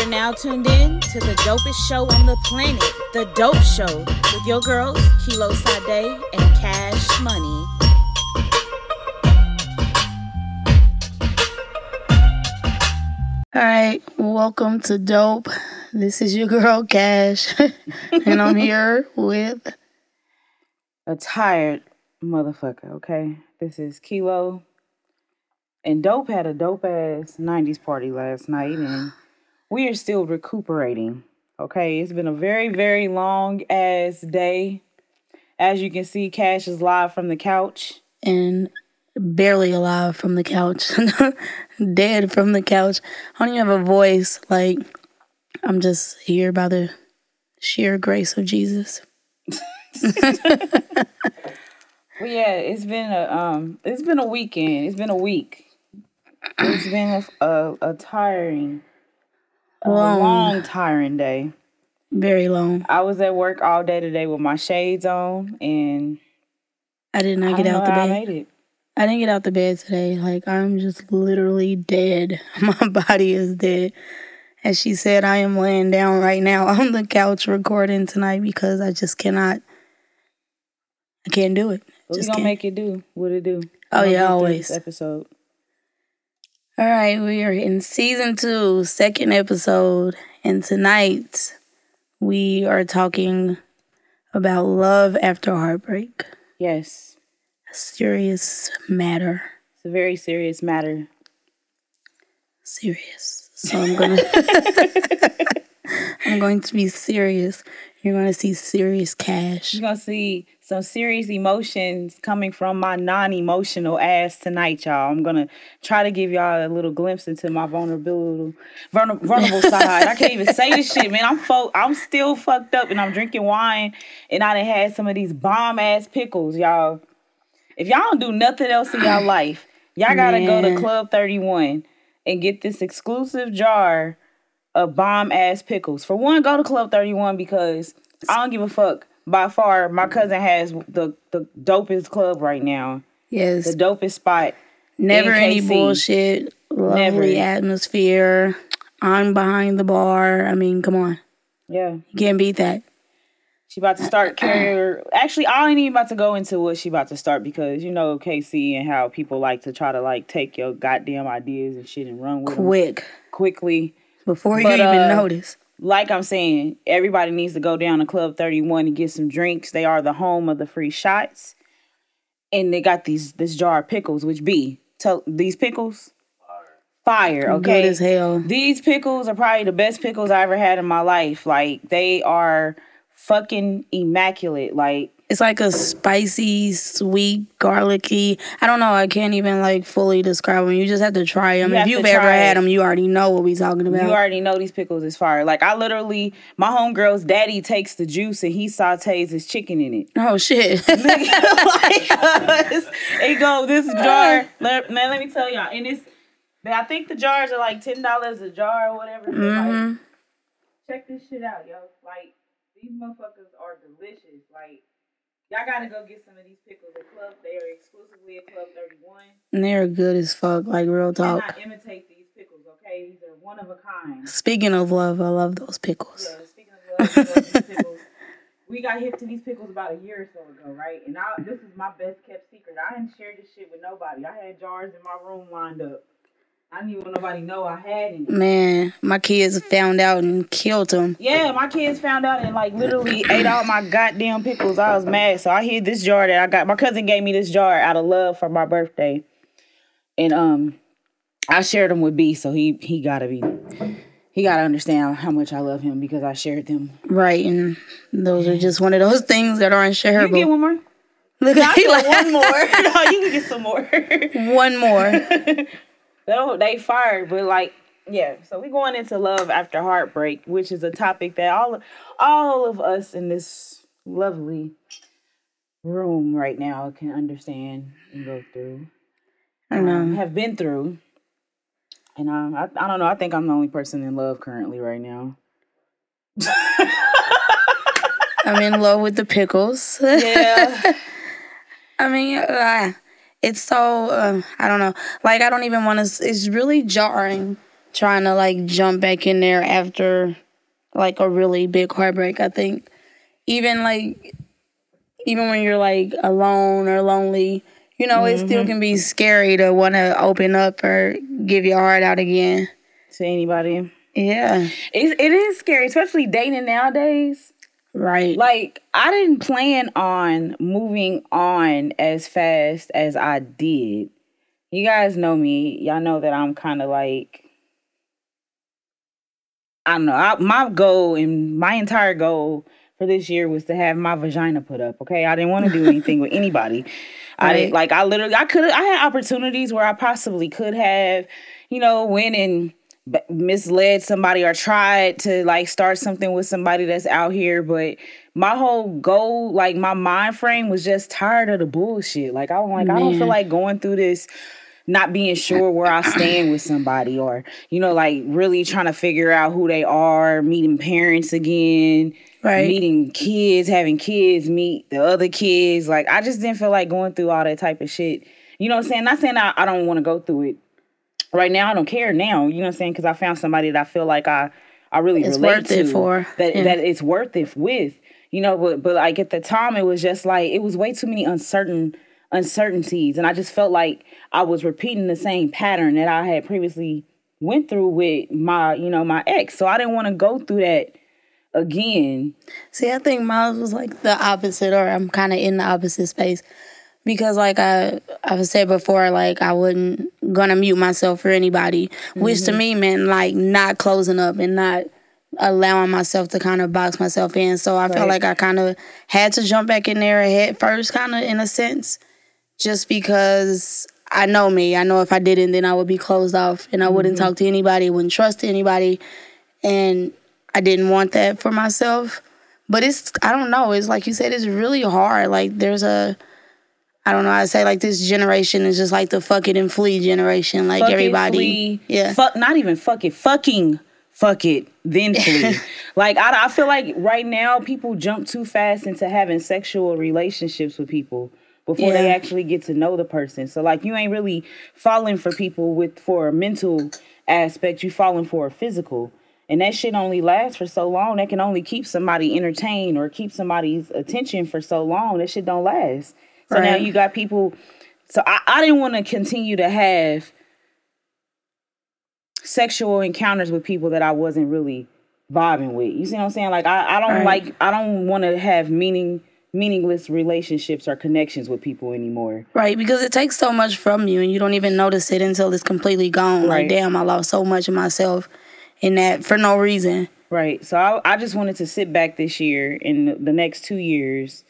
are now tuned in to the dopest show on the planet, The Dope Show, with your girls, Kilo Sade and Kash Money. All right, welcome to Dope. This is your girl Kash, and I'm here with a tired motherfucker, okay? This is Kilo. And Dope had a dope ass 90s party last night, and we are still recuperating, okay? It's been a very, very long ass day. As you can see, Kash is live from the couch. And barely alive from the couch, dead from the couch. I don't even have a voice. Like, I'm just here by the sheer grace of Jesus. Well, yeah, it's been a um, it's been a weekend. It's been a week. It's been a a, a tiring, a long. long, tiring day. Very long. I was at work all day today with my shades on, and I did not get out the bed. I made it. I didn't get out the bed today. Like I'm just literally dead. My body is dead. As she said, I am laying down right now on the couch recording tonight because I just cannot. I can't do it. What Just gonna make it do what it do? Oh yeah, always episode. All right, we are in season two, second episode, and tonight we are talking about love after heartbreak. Yes, a serious matter. It's a very serious matter. Serious. So I'm gonna. I'm going to be serious. You're going to see serious Kash. You're going to see some serious emotions coming from my non-emotional ass tonight, y'all. I'm gonna try to give y'all a little glimpse into my vulnerable, vulnerable, vulnerable side. I can't even say this shit, man. I'm fo- I'm still fucked up, and I'm drinking wine, and I done had some of these bomb ass pickles, y'all. If y'all don't do nothing else in y'all life, y'all gotta man. go to Club 31 and get this exclusive jar of bomb ass pickles. For one, go to Club 31 because I don't give a fuck by far, my cousin has the the dopest club right now. Yes, the dopest spot. Never any bullshit. Lovely Never. atmosphere. I'm behind the bar. I mean, come on. Yeah, you can't beat that. She about to start carrying. Actually, I ain't even about to go into what she about to start because you know KC and how people like to try to like take your goddamn ideas and shit and run with quick, them quickly before but, you even uh, notice like I'm saying, everybody needs to go down to Club 31 and get some drinks. They are the home of the free shots. And they got these this jar of pickles, which be tell these pickles fire. Okay, good as hell. These pickles are probably the best pickles I ever had in my life. Like they are fucking immaculate. Like it's like a spicy, sweet, garlicky. I don't know. I can't even like fully describe them. You just have to try them. You if you've ever had them, you already know what we talking about. You already know these pickles is fire. Like I literally, my homegirl's daddy takes the juice and he sautés his chicken in it. Oh shit! like. It go this jar. Let, man, let me tell y'all. And it's, I think the jars are like ten dollars a jar or whatever. Mm-hmm. Like, check this shit out, yo. Like these motherfuckers are delicious. Like Y'all gotta go get some of these pickles at Club. They are exclusively at Club 31. And they're good as fuck, like real talk. Do not imitate these pickles, okay? These are one of a kind. Speaking of love, I love those pickles. Yeah, speaking of love, I love these pickles. We got hit to these pickles about a year or so ago, right? And I, this is my best kept secret. I didn't share this shit with nobody. I had jars in my room lined up. I didn't even want nobody know I had any. Man, my kids found out and killed them. Yeah, my kids found out and like literally ate all my goddamn pickles. I was mad, so I hid this jar that I got. My cousin gave me this jar out of love for my birthday, and um, I shared them with B. So he he gotta be. He gotta understand how much I love him because I shared them. Right, and those are just one of those things that are unshareable. You get one more. Look, at like, one more. no, you can get some more. one more. they they fired, but like yeah. So we going into love after heartbreak, which is a topic that all all of us in this lovely room right now can understand and go through. I know. Um, have been through. And um, I, I don't know. I think I'm the only person in love currently right now. I'm in love with the pickles. Yeah. I mean, uh, it's so uh, I don't know. Like I don't even want to. It's really jarring trying to like jump back in there after like a really big heartbreak. I think even like even when you're like alone or lonely, you know, mm-hmm. it still mm-hmm. can be scary to want to open up or give your heart out again to anybody. Yeah, it, it is scary, especially dating nowadays. Right. Like I didn't plan on moving on as fast as I did. You guys know me. Y'all know that I'm kind of like I don't know. I, my goal and my entire goal for this year was to have my vagina put up. Okay, I didn't want to do anything with anybody. Right. I didn't like. I literally. I could. I had opportunities where I possibly could have, you know, went and misled somebody or tried to like start something with somebody that's out here but my whole goal like my mind frame was just tired of the bullshit like i'm like Man. i don't feel like going through this not being sure where I stand with somebody or, you know, like really trying to figure out who they are, meeting parents again, right. meeting kids, having kids meet the other kids. Like, I just didn't feel like going through all that type of shit. You know what I'm saying? Not saying I, I don't want to go through it right now. I don't care now. You know what I'm saying? Because I found somebody that I feel like I, I really it's relate to. for. That, yeah. that it's worth it with. You know, but, but like at the time, it was just like, it was way too many uncertain uncertainties. And I just felt like I was repeating the same pattern that I had previously went through with my, you know, my ex. So I didn't want to go through that again. See, I think Miles was like the opposite, or I'm kind of in the opposite space. Because like I I've said before, like I wasn't gonna mute myself for anybody, mm-hmm. which to mm-hmm. me meant like not closing up and not allowing myself to kind of box myself in. So I right. felt like I kind of had to jump back in there head first, kind of in a sense, just because I know me. I know if I didn't, then I would be closed off and I wouldn't mm-hmm. talk to anybody, wouldn't trust anybody. And I didn't want that for myself. But it's, I don't know, it's like you said, it's really hard. Like there's a, I don't know I say like this generation is just like the fuck it and flee generation. Like fuck everybody. It, yeah. Fuck, not even fuck it, fucking fuck it, then flee. like I, I feel like right now people jump too fast into having sexual relationships with people before yeah. they actually get to know the person. So like you ain't really falling for people with for a mental aspect, you falling for a physical. And that shit only lasts for so long. That can only keep somebody entertained or keep somebody's attention for so long. That shit don't last. So right. now you got people so I, I didn't want to continue to have sexual encounters with people that I wasn't really vibing with. You see what I'm saying? Like I, I don't right. like I don't want to have meaning meaningless relationships or connections with people anymore. Right, because it takes so much from you and you don't even notice it until it's completely gone. Right. Like, damn, I lost so much of myself in that for no reason. Right. So I, I just wanted to sit back this year in the next two years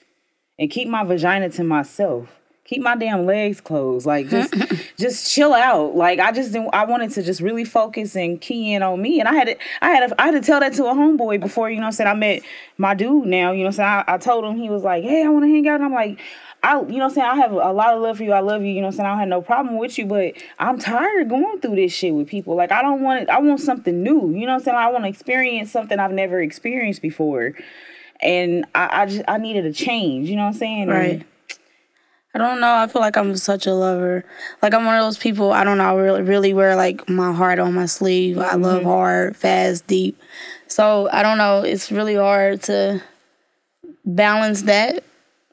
and keep my vagina to myself keep my damn legs closed. Like just just chill out. Like I just didn't I wanted to just really focus and key in on me. And I had to I had to, I had to tell that to a homeboy before, you know I'm saying, I met my dude now, you know I'm saying. I, I told him he was like, Hey, I wanna hang out and I'm like I, you know I'm saying? I have a lot of love for you. I love you. You know I'm saying? I don't have no problem with you, but I'm tired of going through this shit with people. Like, I don't want it. I want something new. You know I'm saying? I want to experience something I've never experienced before. And I, I just, I needed a change. You know what I'm saying? Right. And, I don't know. I feel like I'm such a lover. Like I'm one of those people. I don't know. I really, really wear like my heart on my sleeve. Mm-hmm. I love hard, fast, deep. So I don't know. It's really hard to balance that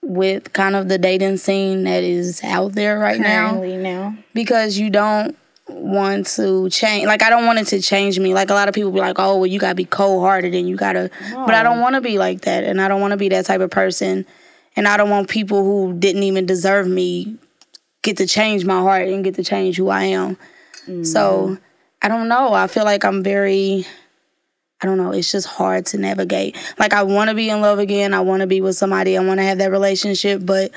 with kind of the dating scene that is out there right Currently now. now. Because you don't want to change. Like I don't want it to change me. Like a lot of people be like, "Oh, well, you gotta be cold hearted and you gotta," no. but I don't want to be like that, and I don't want to be that type of person and I don't want people who didn't even deserve me get to change my heart and get to change who I am. Mm-hmm. So I don't know. I feel like I'm very I don't know, it's just hard to navigate. Like I wanna be in love again. I wanna be with somebody. I wanna have that relationship, but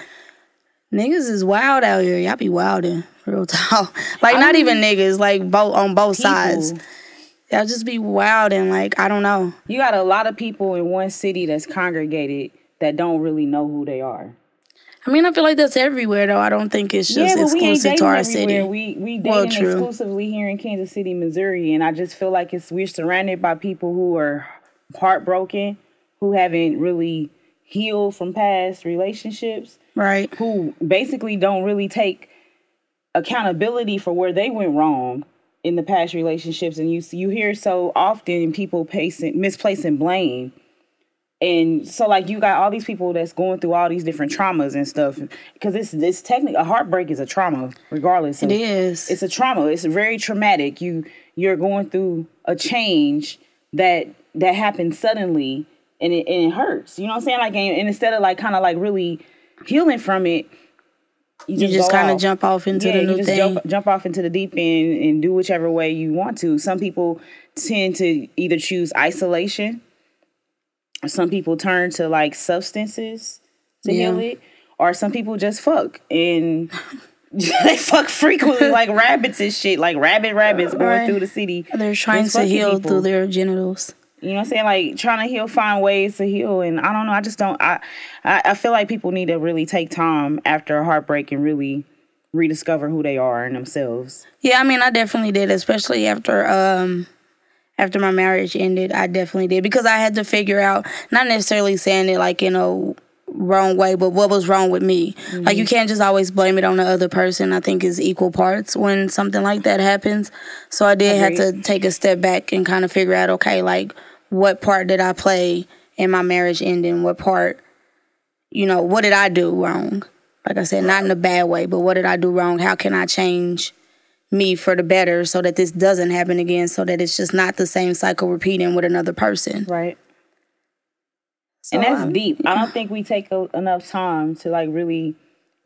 niggas is wild out here. Y'all be wilding, real talk. like not even niggas, like both on both people. sides. Y'all just be wilding. like I don't know. You got a lot of people in one city that's congregated that don't really know who they are. I mean, I feel like that's everywhere, though. I don't think it's just yeah, exclusive to our everywhere. city. We we dating well, exclusively here in Kansas City, Missouri, and I just feel like it's we're surrounded by people who are heartbroken, who haven't really healed from past relationships, right? Who basically don't really take accountability for where they went wrong, in the past relationships, and you you hear so often people placing misplacing blame. And so, like, you got all these people that's going through all these different traumas and stuff. Because it's this technically a heartbreak is a trauma, regardless. Of, it is. It's a trauma. It's very traumatic. You you're going through a change that that happens suddenly, and it and it hurts. You know what I'm saying? Like, and, and instead of like kind of like really healing from it, you just, just kind of jump off into yeah, the new you just thing. Jump, jump off into the deep end and do whichever way you want to. Some people tend to either choose isolation, or some people turn to like substances to yeah. heal it, or some people just fuck and they fuck frequently like rabbits and shit, like rabbit rabbits uh, going right. through the city. They're trying to heal people. through their genitals. You know what I'm saying? Like trying to heal, find ways to heal. And I don't know. I just don't. I, I, I feel like people need to really take time after a heartbreak and really rediscover who they are and themselves. Yeah, I mean, I definitely did, especially after um after my marriage ended. I definitely did because I had to figure out, not necessarily saying it like you know wrong way, but what was wrong with me. Mm-hmm. Like you can't just always blame it on the other person. I think is equal parts when something like that happens. So I did have to take a step back and kind of figure out, okay, like what part did I play in my marriage ending? What part, you know, what did I do wrong? Like I said, not in a bad way, but what did I do wrong? How can I change me for the better so that this doesn't happen again, so that it's just not the same cycle repeating with another person? Right. So, and that's um, deep. I don't think we take a, enough time to like really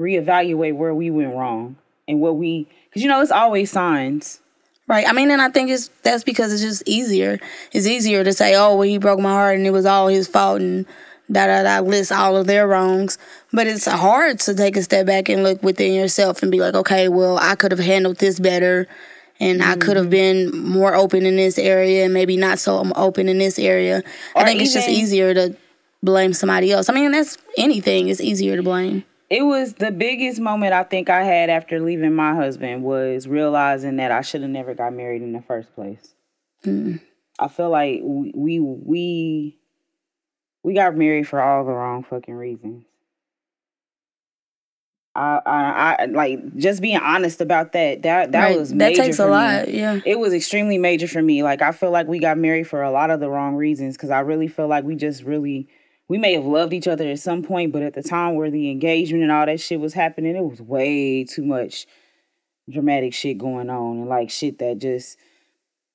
reevaluate where we went wrong and what we, because you know, it's always signs Right. I mean, and I think it's that's because it's just easier. It's easier to say, "Oh, well, he broke my heart and it was all his fault," and da da da list all of their wrongs. But it's hard to take a step back and look within yourself and be like, "Okay, well, I could have handled this better." And mm-hmm. I could have been more open in this area, and maybe not so open in this area. Or I think even, it's just easier to blame somebody else. I mean, that's anything. It's easier to blame it was the biggest moment I think I had after leaving my husband was realizing that I should have never got married in the first place. Mm. I feel like we, we we we got married for all the wrong fucking reasons. I, I, I like just being honest about that. That that right. was major that takes a lot. Me. Yeah, it was extremely major for me. Like I feel like we got married for a lot of the wrong reasons because I really feel like we just really we may have loved each other at some point, but at the time where the engagement and all that shit was happening, it was way too much dramatic shit going on and like shit that just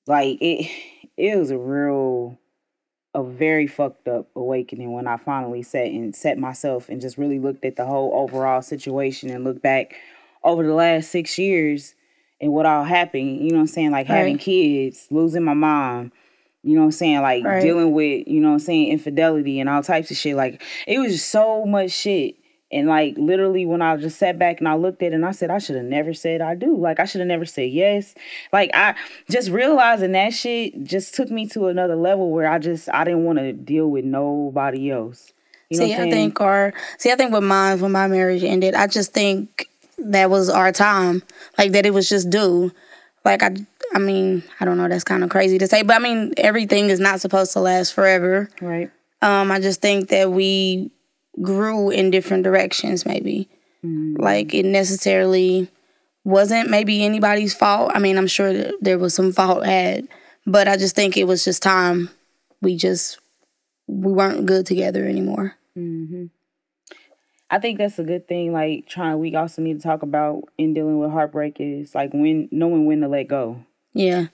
like it it was a real a very fucked up awakening when I finally sat and set myself and just really looked at the whole overall situation and looked back over the last six years and what all happened, you know what I'm saying? Like right. having kids, losing my mom, you know what I'm saying? Like right. dealing with, you know what I'm saying, infidelity and all types of shit. Like it was just so much shit. And like literally when I just sat back and I looked at it and I said, I should have never said I do. Like I should have never said yes. Like I just realizing that shit just took me to another level where I just I didn't want to deal with nobody else. You know see, I think or see, I think with mine when my marriage ended, I just think that was our time. Like that it was just due. Like I I mean, I don't know, that's kind of crazy to say, but I mean, everything is not supposed to last forever. Right. Um, I just think that we grew in different directions, maybe. Mm-hmm. Like, it necessarily wasn't maybe anybody's fault. I mean, I'm sure there was some fault had, but I just think it was just time. We just, we weren't good together anymore. Mm-hmm. I think that's a good thing. Like trying, we also need to talk about in dealing with heartbreak is like when knowing when to let go. Yeah.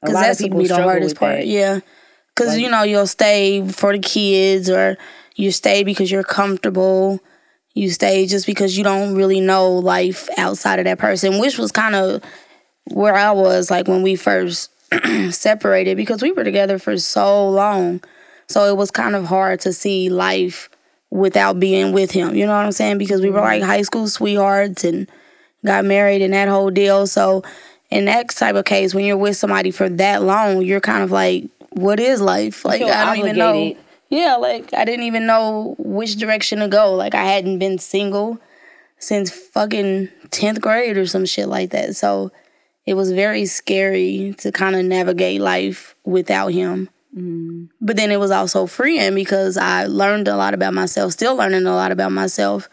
Because that's gonna be the hardest part. That. Yeah. Because, like, you know, you'll stay for the kids or you stay because you're comfortable. You stay just because you don't really know life outside of that person, which was kind of where I was like when we first separated because we were together for so long. So it was kind of hard to see life without being with him. You know what I'm saying? Because we were like mm-hmm. high school sweethearts and got married and that whole deal. So in that type of case, when you're with somebody for that long, you're kind of like, what is life? Like I don't even know. Yeah, like I didn't even know which direction to go. Like I hadn't been single since fucking 10th grade or some shit like that. So it was very scary to kind of navigate life without him. Mm. But then it was also freeing because I learned a lot about myself, still learning a lot about myself.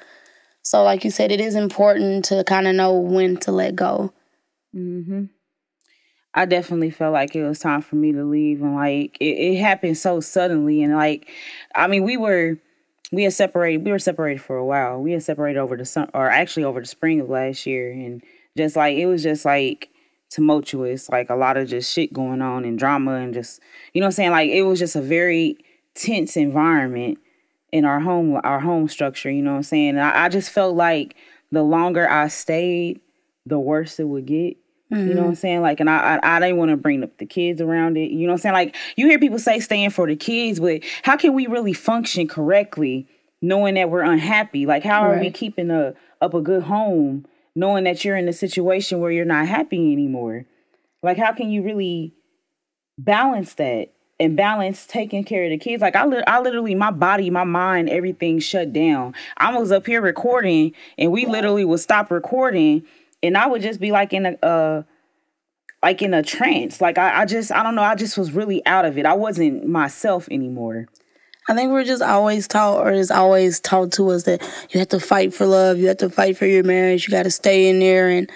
So, like you said, it is important to kind of know when to let go. Mm-hmm. I definitely felt like it was time for me to leave, and like it, it happened so suddenly, and like, I mean, we were we had separated. We were separated for a while. We had separated over the summer, or actually over the spring of last year, and just like it was just like tumultuous, like a lot of just shit going on and drama, and just you know what I'm saying. Like it was just a very tense environment in our home, our home structure. You know what I'm saying. And I, I just felt like the longer I stayed, the worse it would get. Mm-hmm. You know what I'm mm-hmm. saying? Like, and I, I, I didn't want to bring up the kids around it. You know what I'm saying? Like, you hear people say staying for the kids, but how can we really function correctly knowing that we're unhappy? Like, how right. are we keeping a up a good home knowing that you're in a situation where you're not happy anymore? Like, how can you really balance that and balance taking care of the kids? Like, I, li- I literally, my body, my mind, everything shut down. I was up here recording, and we literally would stop recording and I would just be like in a uh like in a trance. Like I, I just I don't know, I just was really out of it. I wasn't myself anymore. I think we're just always taught, or is always taught to us that you have to fight for love, you have to fight for your marriage, you got to stay in there, and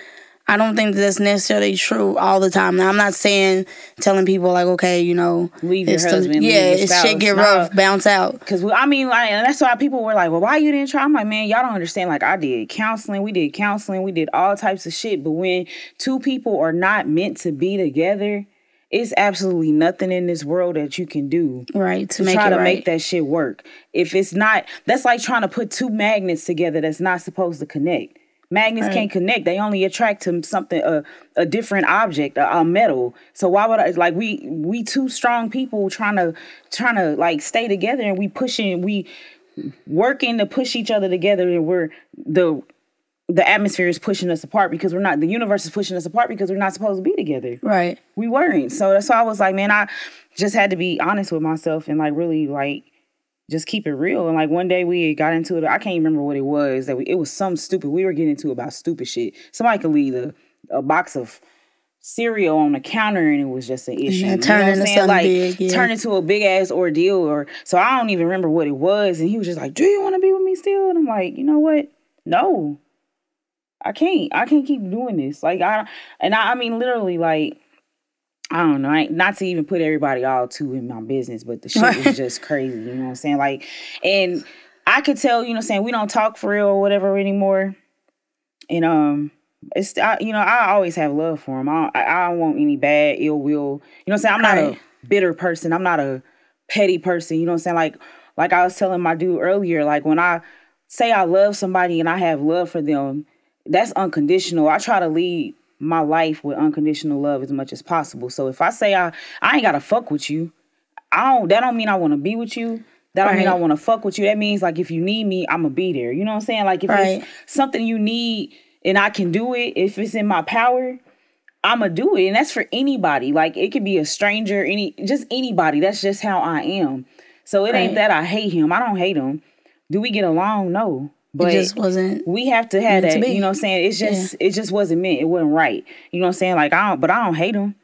I don't think that's necessarily true all the time. Now, I'm not saying telling people like, okay, you know, leave your husband, the, yeah, leave your spouse. shit get rough, no. bounce out. Because I mean, like, and that's why people were like, well, why you didn't try? I'm like, man, y'all don't understand. Like, I did counseling, we did counseling, we did all types of shit. But when two people are not meant to be together, it's absolutely nothing in this world that you can do right to, to try to right. make that shit work. If it's not, that's like trying to put two magnets together that's not supposed to connect. Magnets right. can't connect. They only attract to something a, a different object, a, a, metal. So why would I like we we two strong people trying to trying to like stay together and we pushing we working to push each other together and we're the the atmosphere is pushing us apart because we're not the universe is pushing us apart because we're not supposed to be together. Right. We weren't. So that's why I was like, man, I just had to be honest with myself and like really like just keep it real. And like one day we got into it. I can't remember what it was that we. It was some stupid. We were getting into about stupid shit. Somebody could leave a, a box of cereal on the counter and it was just an issue. Yeah, turn you know into like big, yeah. turn into a big ass ordeal. Or so I don't even remember what it was. And he was just like, "Do you want to be with me still?" And I'm like, you know what? No, I can't. I can't keep doing this. Like I and I, I mean literally like I don't know, I, not to even put everybody all too in my business, but the shit was just crazy, you know what I'm saying? Like, and I could tell, you know, saying we don't talk for real or whatever anymore. And um, it's I, you know I always have love for him. I I don't want any bad ill will. You know what I'm saying? I'm not a bitter person. I'm not a petty person. You know what I'm saying? Like like I was telling my dude earlier, like when I say I love somebody and I have love for them, that's unconditional. I try to lead my life with unconditional love as much as possible. So if I say I I ain't gotta fuck with you, I don't that don't mean I wanna be with you. That don't mean I wanna fuck with you. That means like if you need me, I'ma be there. You know what I'm saying? Like if right. it's something you need and I can do it, if it's in my power, I'ma do it. And that's for anybody. Like it could be a stranger, any just anybody. That's just how I am. So it right. ain't that I hate him. I don't hate him. Do we get along? No. But it just wasn't. We have to have that. You know what I'm saying? It's just yeah. it just wasn't meant. It wasn't right. You know what I'm saying? Like I don't, but I don't hate him.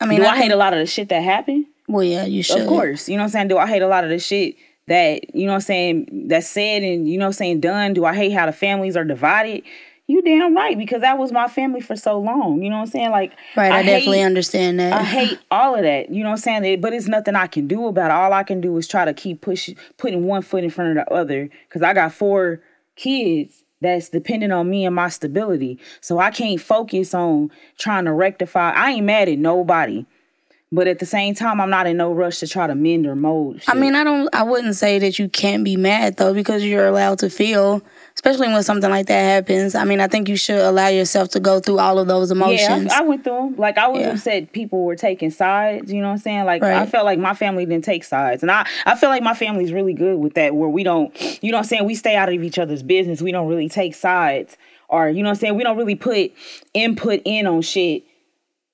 I mean, do I, I hate a lot of the shit that happened? Well, yeah, you should. Of course. You know what I'm saying? Do I hate a lot of the shit that you know what I'm saying that's said and you know what I'm saying done? Do I hate how the families are divided? You damn right, because that was my family for so long. You know what I'm saying? Like Right, I, I definitely hate, understand that. I hate all of that. You know what I'm saying? But it's nothing I can do about it. All I can do is try to keep pushing putting one foot in front of the other. Cause I got four kids that's dependent on me and my stability. So I can't focus on trying to rectify. I ain't mad at nobody. But at the same time, I'm not in no rush to try to mend or mold. Shit. I mean, I don't. I wouldn't say that you can't be mad though, because you're allowed to feel especially when something like that happens. I mean, I think you should allow yourself to go through all of those emotions. Yeah, I, I went through them. Like I would yeah. have said, people were taking sides. You know what I'm saying? Like right. I felt like my family didn't take sides, and I I feel like my family's really good with that, where we don't. You know what I'm saying? We stay out of each other's business. We don't really take sides, or you know what I'm saying? We don't really put input in on shit.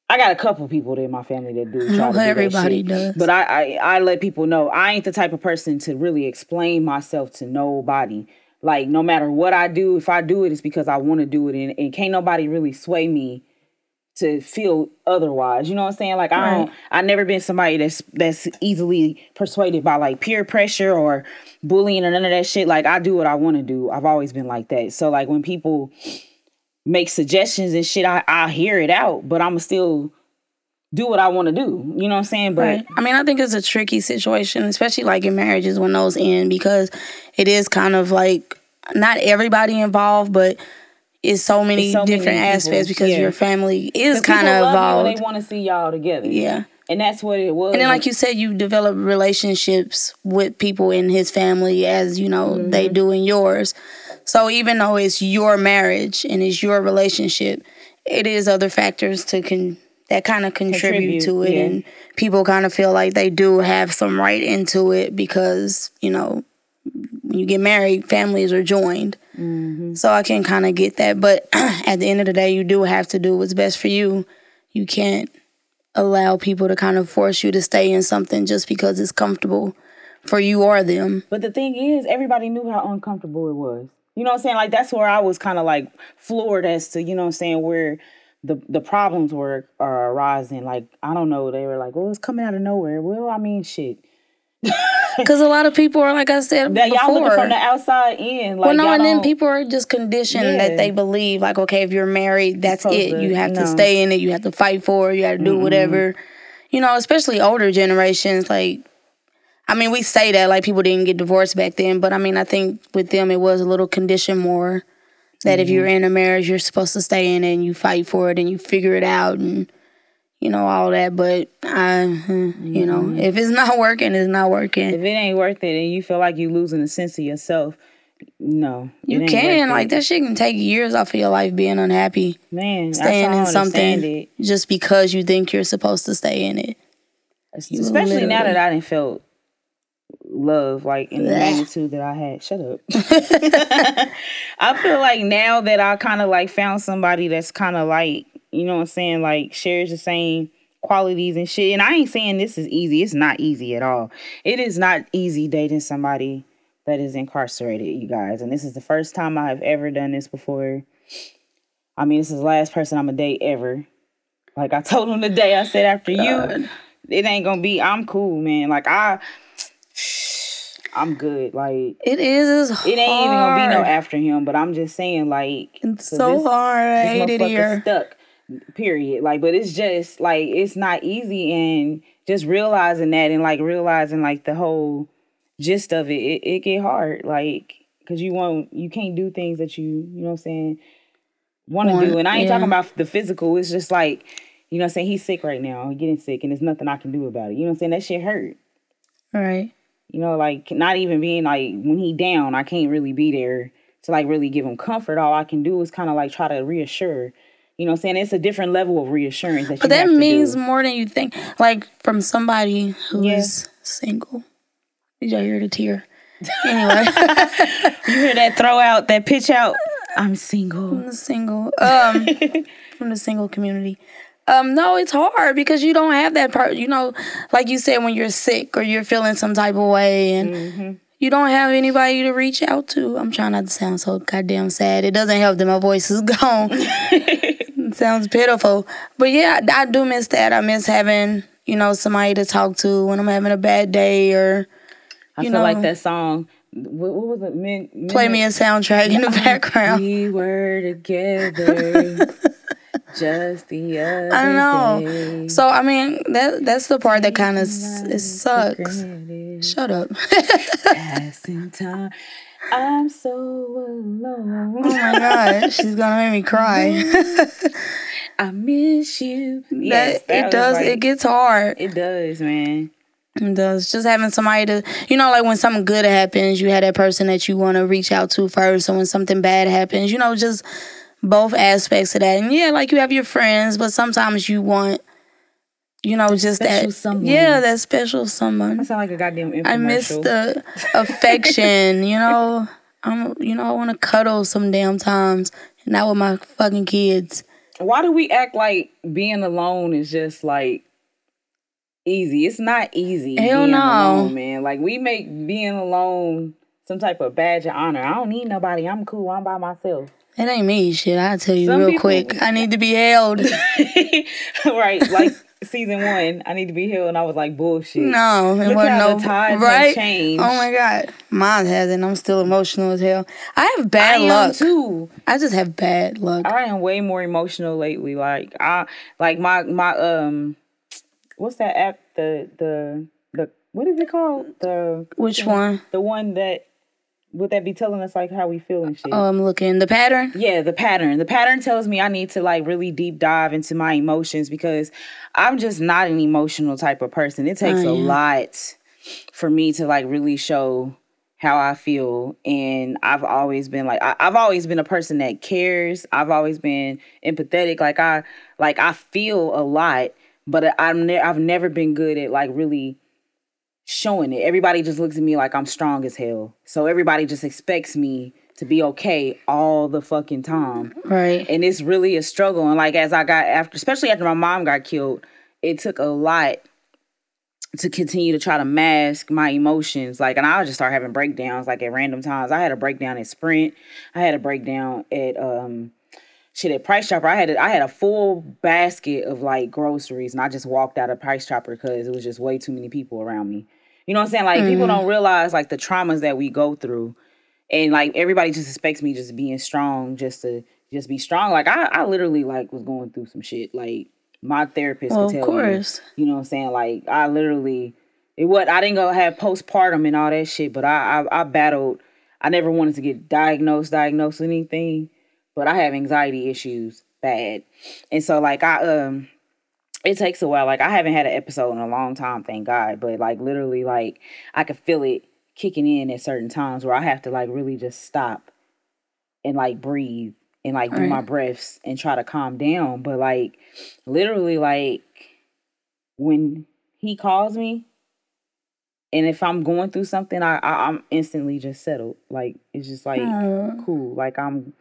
I got a couple people in my family that do try to do everybody that shit. does. But I, I I let people know I ain't the type of person to really explain myself to nobody. Like no matter what I do, if I do it, it's because I want to do it, and, and can't nobody really sway me to feel otherwise. You know what I'm saying? Like I don't I never been somebody that's that's easily persuaded by like peer pressure or bullying or none of that shit. Like I do what I want to do. I've always been like that. So like when people make suggestions and shit, I I hear it out, but I'm still do what I want to do. You know what I'm saying? But right. I mean, I think it's a tricky situation, especially like in marriages when those end because it is kind of like not everybody involved, but it's so many it's so different many aspects because yeah. your family is kind of involved. they want to see y'all together. Yeah. And that's what it was. And then, like you said, you develop relationships with people in his family as you know mm-hmm. they do in yours. So even though it's your marriage and it's your relationship, it is other factors to con that kind of contribute, contribute, to it, yeah. and people kind of feel like they do have some right into it because you know when you get married, families are joined. Mm-hmm. So I can kind of get that, but at the end of the day, you do have to do what's best for you. You can't allow people to kind of force you to stay in something just because it's comfortable for you or them. But the thing is, everybody knew how uncomfortable it was. You know what I'm saying? Like that's where I was kind of like floored as to, you know what I'm saying, where the the problems were are arising. Like, I don't know, they were like, Well, it's coming out of nowhere. Well, I mean shit. Because a lot of people are, like I said, that y'all looking from the outside in. Like, well, no, and then people are just conditioned yeah. that they believe, like, okay, if you're married, that's it. To, you have no. to stay in it. You have to fight for it. You have to do mm-hmm. whatever. You know, especially older generations. Like, I mean, we say that like people didn't get divorced back then, but I mean, I think with them it was a little conditioned more that mm-hmm. if you're in a marriage, you're supposed to stay in it and you fight for it and you figure it out and you know, all that. But I, mm-hmm. you know, mm-hmm. if it's not working, it's not working. If it ain't worth it and you feel like you're losing a sense of yourself, no. You can. Like that shit can take years off of your life being unhappy. Man, staying in something just because you think you're supposed to stay in it. Especially now that I didn't feel love like in the magnitude that I had. Shut up. I feel like now that I kind of like found somebody that's kind of like you know what I'm saying? Like shares the same qualities and shit. And I ain't saying this is easy. It's not easy at all. It is not easy dating somebody that is incarcerated, you guys. And this is the first time I have ever done this before. I mean, this is the last person I'm a date ever. Like I told him today, I said after God. you, it ain't gonna be. I'm cool, man. Like I, I'm good. Like it is. It ain't even gonna be no after him. But I'm just saying, like it's so this, hard. I hate it here. Stuck period like but it's just like it's not easy and just realizing that and like realizing like the whole gist of it it, it get hard like because you won't you can't do things that you you know what i'm saying want to do and i ain't yeah. talking about the physical it's just like you know what i'm saying he's sick right now he's getting sick and there's nothing i can do about it you know what i'm saying that shit hurt right you know like not even being like when he down i can't really be there to like really give him comfort all i can do is kind of like try to reassure you know what I'm saying? It's a different level of reassurance that But that means do. more than you think. Like from somebody who yeah. is single. Did y'all hear the tear? Anyway. you hear that throw out, that pitch out? I'm single. The single. Um from the single community. Um, no, it's hard because you don't have that part. You know, like you said, when you're sick or you're feeling some type of way, and mm-hmm. you don't have anybody to reach out to. I'm trying not to sound so goddamn sad. It doesn't help that my voice is gone sounds pitiful. But yeah, I do miss that. I miss having, you know, somebody to talk to when I'm having a bad day or I feel know, like that song. What, what was it? Min, min- play me a soundtrack in the background. We were together just the other I know. Day. So I mean, that that's the part that kind of it sucks. Shut up. Passing time. I'm so alone. Oh my god, she's gonna make me cry. I miss you. Yes, that, it does. Like, it gets hard. It does, man. It does. Just having somebody to, you know, like when something good happens, you have that person that you want to reach out to first. And when something bad happens, you know, just both aspects of that. And yeah, like you have your friends, but sometimes you want you know, just that. Someone. Yeah, that special someone. I sound like a goddamn. I miss the affection. you know, I'm. You know, I want to cuddle some damn times, not with my fucking kids. Why do we act like being alone is just like easy? It's not easy. Hell no, alone, man. Like we make being alone some type of badge of honor. I don't need nobody. I'm cool. I'm by myself. It ain't me, shit. I'll tell you Some real people, quick. I need to be held. right. Like season one, I need to be held, and I was like, bullshit. No, it Look wasn't how no the tides right. Changed. Oh my god, mine hasn't. I'm still emotional as hell. I have bad I luck too. I just have bad luck. I am way more emotional lately. Like I, like my my um what's that app? The the the what is it called? The which one? The one that would that be telling us like how we feel and shit? Oh, I'm looking the pattern. Yeah, the pattern. The pattern tells me I need to like really deep dive into my emotions because I'm just not an emotional type of person. It takes oh, yeah. a lot for me to like really show how I feel. And I've always been like I, have always been a person that cares. I've always been empathetic. Like I like I feel a lot, but I'm ne- I've never been good at like really showing it. Everybody just looks at me like I'm strong as hell. So everybody just expects me to be okay all the fucking time. Right. And it's really a struggle. And like as I got after especially after my mom got killed, it took a lot to continue to try to mask my emotions. Like, and I would just start having breakdowns like at random times. I had a breakdown at Sprint. I had a breakdown at um shit at Price Chopper. I had a, I had a full basket of like groceries, and I just walked out of Price Chopper because it was just way too many people around me. You know what I'm saying? Like mm-hmm. people don't realize like the traumas that we go through, and like everybody just expects me just being strong, just to just be strong. Like I I literally like was going through some shit like my therapist well, could tell course. you. You know what I'm saying? Like I literally it what I didn't go have postpartum and all that shit, but I, I I, battled. I never wanted to get diagnosed, diagnosed with anything, but I have anxiety issues bad, and so like I um, it takes a while. Like I haven't had an episode in a long time, thank God. But like literally, like I could feel it kicking in at certain times where I have to like really just stop and like breathe and like do right. my breaths and try to calm down. But like literally like when he calls me and if I'm going through something, I, I am instantly just settled. Like it's just like Aww. cool. Like I'm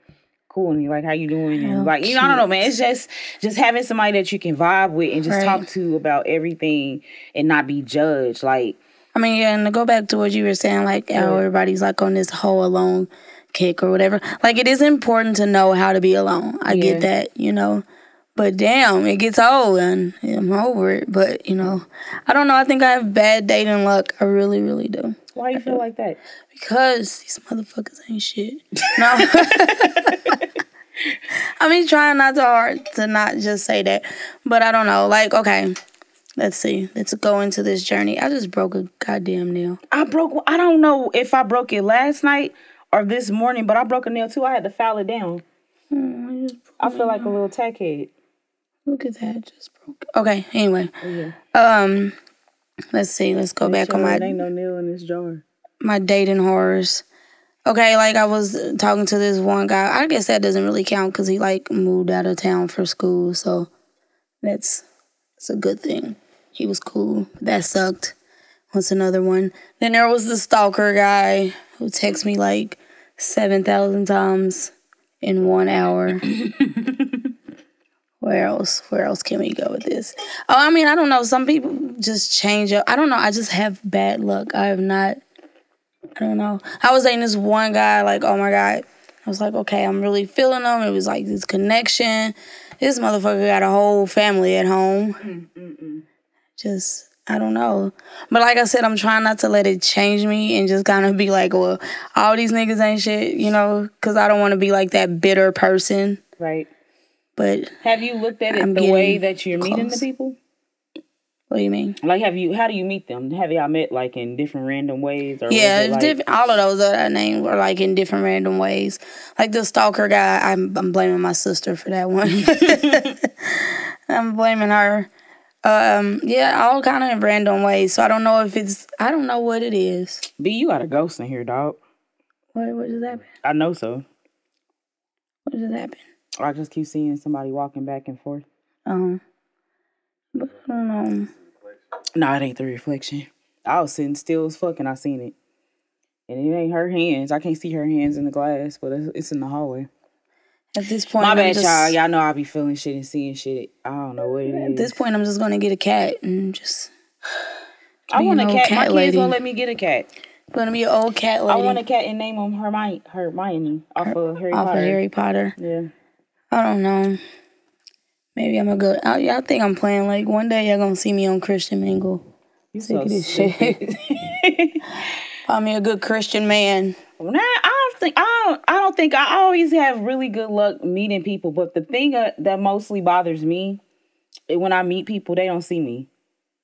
cool and like how you doing and oh, like you know I don't know man. It's just just having somebody that you can vibe with and just right. talk to about everything and not be judged. Like I mean, yeah, and to go back to what you were saying, like how everybody's like on this whole alone kick or whatever. Like it is important to know how to be alone. I yeah. get that, you know. But damn, it gets old and I'm over it. But you know, I don't know. I think I have bad dating luck. I really, really do. Why you feel like that? Because these motherfuckers ain't shit. No. I mean, trying not to hard to not just say that, but I don't know. Like, okay, let's see. Let's go into this journey. I just broke a goddamn nail. I broke. I don't know if I broke it last night or this morning, but I broke a nail too. I had to file it down. Hmm, I, I feel like a little tackhead. Look at that, just broke. Okay, anyway. Oh, yeah. Um, let's see. Let's go Make back sure on my. Ain't no nail in this jar. My dating horrors. Okay, like I was talking to this one guy. I guess that doesn't really count because he like moved out of town for school, so that's that's a good thing. He was cool. That sucked. What's another one? Then there was the stalker guy who texted me like 7,000 times in one hour. Where else? Where else can we go with this? Oh, I mean, I don't know. Some people just change up. I don't know. I just have bad luck. I have not. I don't know. I was dating this one guy. Like, oh my god. I was like, okay, I'm really feeling him. It was like this connection. This motherfucker got a whole family at home. Mm-mm-mm. Just I don't know. But like I said, I'm trying not to let it change me and just kind of be like, well, all these niggas ain't shit, you know, because I don't want to be like that bitter person. Right. But have you looked at it I'm the way that you're close. meeting the people? What do you mean? Like, have you? How do you meet them? Have y'all met like in different random ways? Or yeah, like... different. All of those that I named were like in different random ways. Like the stalker guy, I'm, I'm blaming my sister for that one. I'm blaming her. Um, yeah, all kind of random ways. So I don't know if it's I don't know what it is. B, you got a ghost in here, dog. What what just happened? I know so. What just happened? I just keep seeing somebody walking back and forth. Um, but I don't know. No, it ain't the reflection. I was sitting still as fuck and I seen it. And it ain't her hands. I can't see her hands in the glass, but it's in the hallway. At this point, my I'm bad, just, y'all. Y'all know I be feeling shit and seeing shit. I don't know what it is. At this point, I'm just gonna get a cat and just. I want a cat. cat. My lady. kids gonna let me get a cat. Gonna be an old cat lady. I want a cat and name him Hermione. Hermione off Her, of Harry off Potter. Of Harry Potter. Yeah. I don't know. Maybe I'm a good. I, y'all think I'm playing like one day y'all gonna see me on Christian Mingle. You sick so of this shit. Find me a good Christian man. Nah, I don't think I don't. I don't think I always have really good luck meeting people. But the thing uh, that mostly bothers me when I meet people, they don't see me.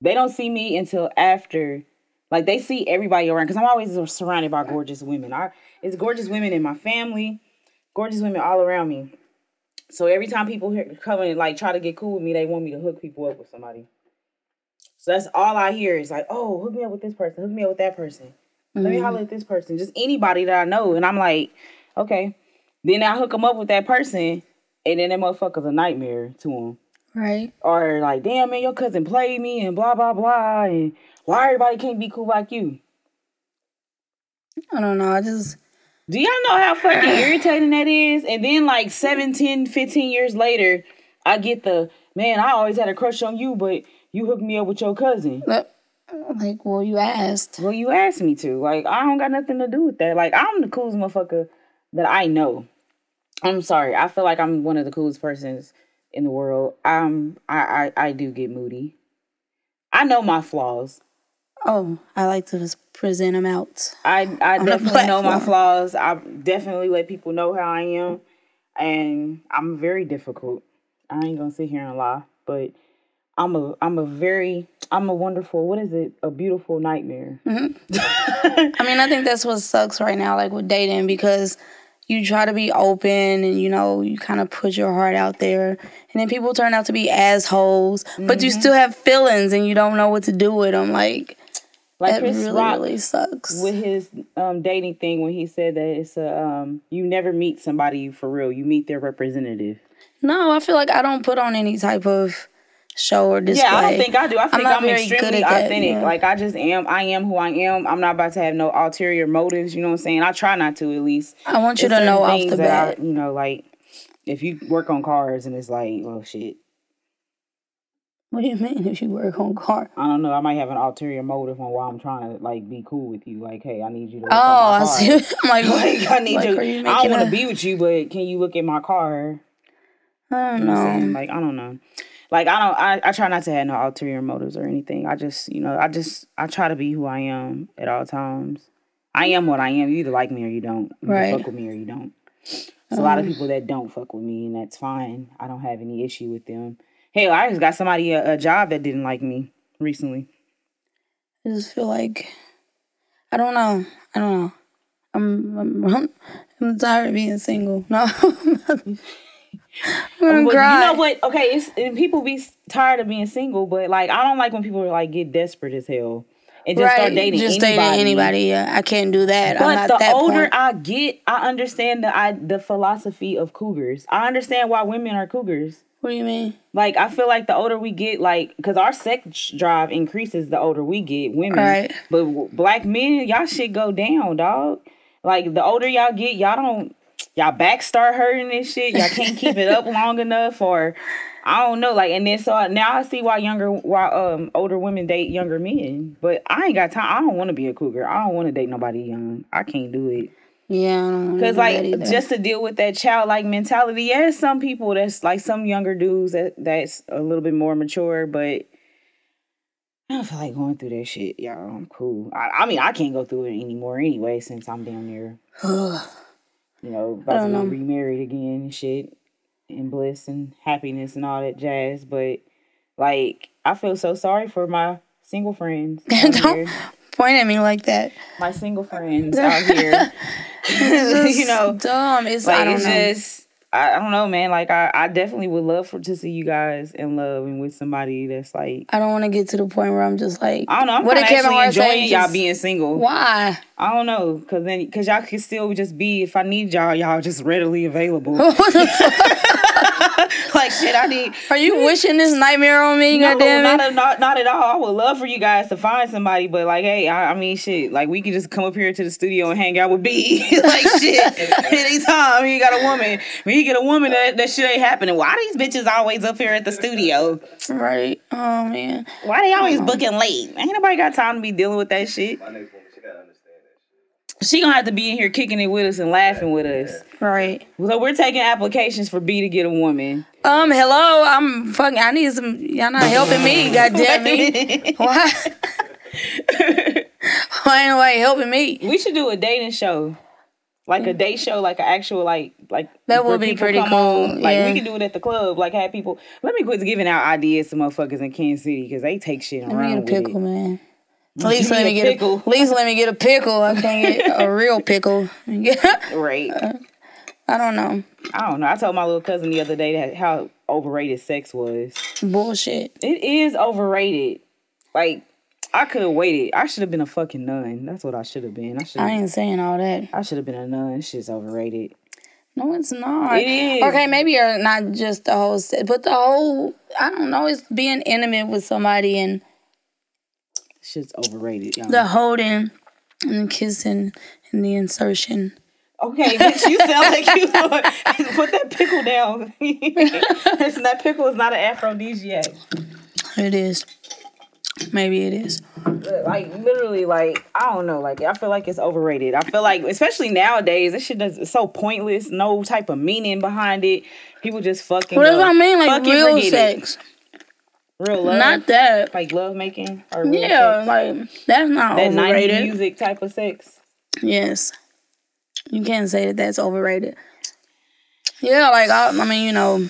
They don't see me until after. Like they see everybody around because I'm always surrounded by gorgeous women. I it's gorgeous women in my family, gorgeous women all around me. So every time people come and like try to get cool with me, they want me to hook people up with somebody. So that's all I hear is like, oh, hook me up with this person, hook me up with that person. Mm-hmm. Let me mm-hmm. holler at this person, just anybody that I know. And I'm like, okay. Then I hook them up with that person, and then that motherfucker's a nightmare to them. Right. Or like, damn man, your cousin played me and blah blah blah and why everybody can't be cool like you? I don't know. I just Do y'all know how fucking irritating that is? And then like 7, 10, 15 years later, I get the man, I always had a crush on you, but you hooked me up with your cousin. Like, well, you asked. Well, you asked me to. Like, I don't got nothing to do with that. Like, I'm the coolest motherfucker that I know. I'm sorry. I feel like I'm one of the coolest persons in the world. Um, I, I, I do get moody. I know my flaws. Oh, I like to just present them out. I I definitely know my flaws. I definitely let people know how I am, and I'm very difficult. I ain't gonna sit here and lie, but I'm a I'm a very I'm a wonderful what is it a beautiful nightmare. Mm-hmm. I mean, I think that's what sucks right now, like with dating, because you try to be open and you know you kind of put your heart out there and then people turn out to be assholes mm-hmm. but you mm-hmm. still have feelings and you don't know what to do with them like like that Chris really, Rock really sucks with his um, dating thing when he said that it's a um, you never meet somebody for real you meet their representative no i feel like i don't put on any type of show or display. Yeah, I don't think I do. I think I'm, I'm extremely authentic. yeah. Like I just am. I am who I am. I'm not about to have no ulterior motives. You know what I'm saying? I try not to at least. I want you to know off the bat. I, you know, like if you work on cars and it's like, oh shit. What do you mean if you work on car? I don't know. I might have an ulterior motive on why I'm trying to like be cool with you. Like, hey, I need you to. oh, I see. I'm like, like I need like, you. you I don't want to be with you, but can you look at my car? I don't you know. know like I don't know like I don't I, I try not to have no ulterior motives or anything. I just, you know, I just I try to be who I am at all times. I am what I am. You either like me or you don't. You right. fuck with me or you don't. There's um, a lot of people that don't fuck with me and that's fine. I don't have any issue with them. Hey, I just got somebody a, a job that didn't like me recently. I just feel like I don't know. I don't know. I'm I'm, I'm tired of being single. No. I'm but cry. you know what? Okay, it's and people be tired of being single, but like I don't like when people like get desperate as hell and just right. start dating just anybody. dating anybody. Yeah, I can't do that. But the older point. I get, I understand the I the philosophy of cougars. I understand why women are cougars. What do you mean? Like I feel like the older we get, like because our sex drive increases the older we get, women. Right. But black men, y'all shit go down, dog. Like the older y'all get, y'all don't y'all back start hurting and shit. Y'all can't keep it up long enough, or I don't know. Like, and then so now I see why younger, why um older women date younger men. But I ain't got time. I don't want to be a cougar. I don't want to date nobody young. I can't do it. Yeah, because like just to deal with that childlike mentality. Yeah, some people that's like some younger dudes that that's a little bit more mature, but. I don't feel like going through that shit, y'all. I'm cool. I, I mean, I can't go through it anymore anyway since I'm down there. you know, about to be remarried again and shit, and bliss and happiness and all that jazz. But like, I feel so sorry for my single friends. Don't here. point at me like that. My single friends out here. you know, dumb. It's like it's know. just I, I don't know, man. Like I, I definitely would love for to see you guys in love and with somebody that's like. I don't want to get to the point where I'm just like. I don't know. I'm what did Kevin Hart enjoying y'all being single. Why? I don't know, cause then, cause y'all can still just be. If I need y'all, y'all just readily available. like shit, I need. Are you wishing this nightmare on me? No, goddamn not, not not at all. I would love for you guys to find somebody, but like, hey, I, I mean, shit, like we could just come up here to the studio and hang out with B, like shit, anytime you got a woman. When you get a woman, that that shit ain't happening. Why these bitches always up here at the studio? Right. Oh man. Why they always oh. booking late? Ain't nobody got time to be dealing with that shit she gonna have to be in here kicking it with us and laughing with us. Right. So we're taking applications for B to get a woman. Um, hello, I'm fucking. I need some. Y'all not helping me. God damn me. Why? Why ain't nobody helping me? We should do a dating show. Like a day show, like an actual like like that would be pretty cool. On, like yeah. we can do it at the club. Like have people. Let me quit giving out ideas to motherfuckers in Kansas City because they take shit let around. Let me get a pickle, with man. At least let me get pickle. a, at least let me get a pickle. I can't get a real pickle. right. Uh, I don't know. I don't know. I told my little cousin the other day that how overrated sex was. Bullshit. It is overrated. Like I could have waited. I should have been a fucking nun. That's what I should have been. I should. I ain't saying all that. I should have been a nun. Shit's overrated. No, it's not. It is. Okay, maybe you're not just the whole, set, but the whole. I don't know. It's being intimate with somebody and. Shit's overrated. Y'all. The holding, and the kissing, and the insertion. Okay, bitch, you sound like you put that pickle down. Listen, that pickle is not an aphrodisiac. It is. Maybe it is. Like literally, like I don't know. Like I feel like it's overrated. I feel like, especially nowadays, this shit is so pointless. No type of meaning behind it. People just fucking. What does I mean? Like real sex. It. Real love. Not that. Like love making. Or yeah, sex. like that's not that overrated. music type of sex. Yes. You can't say that that's overrated. Yeah, like I, I mean, you know,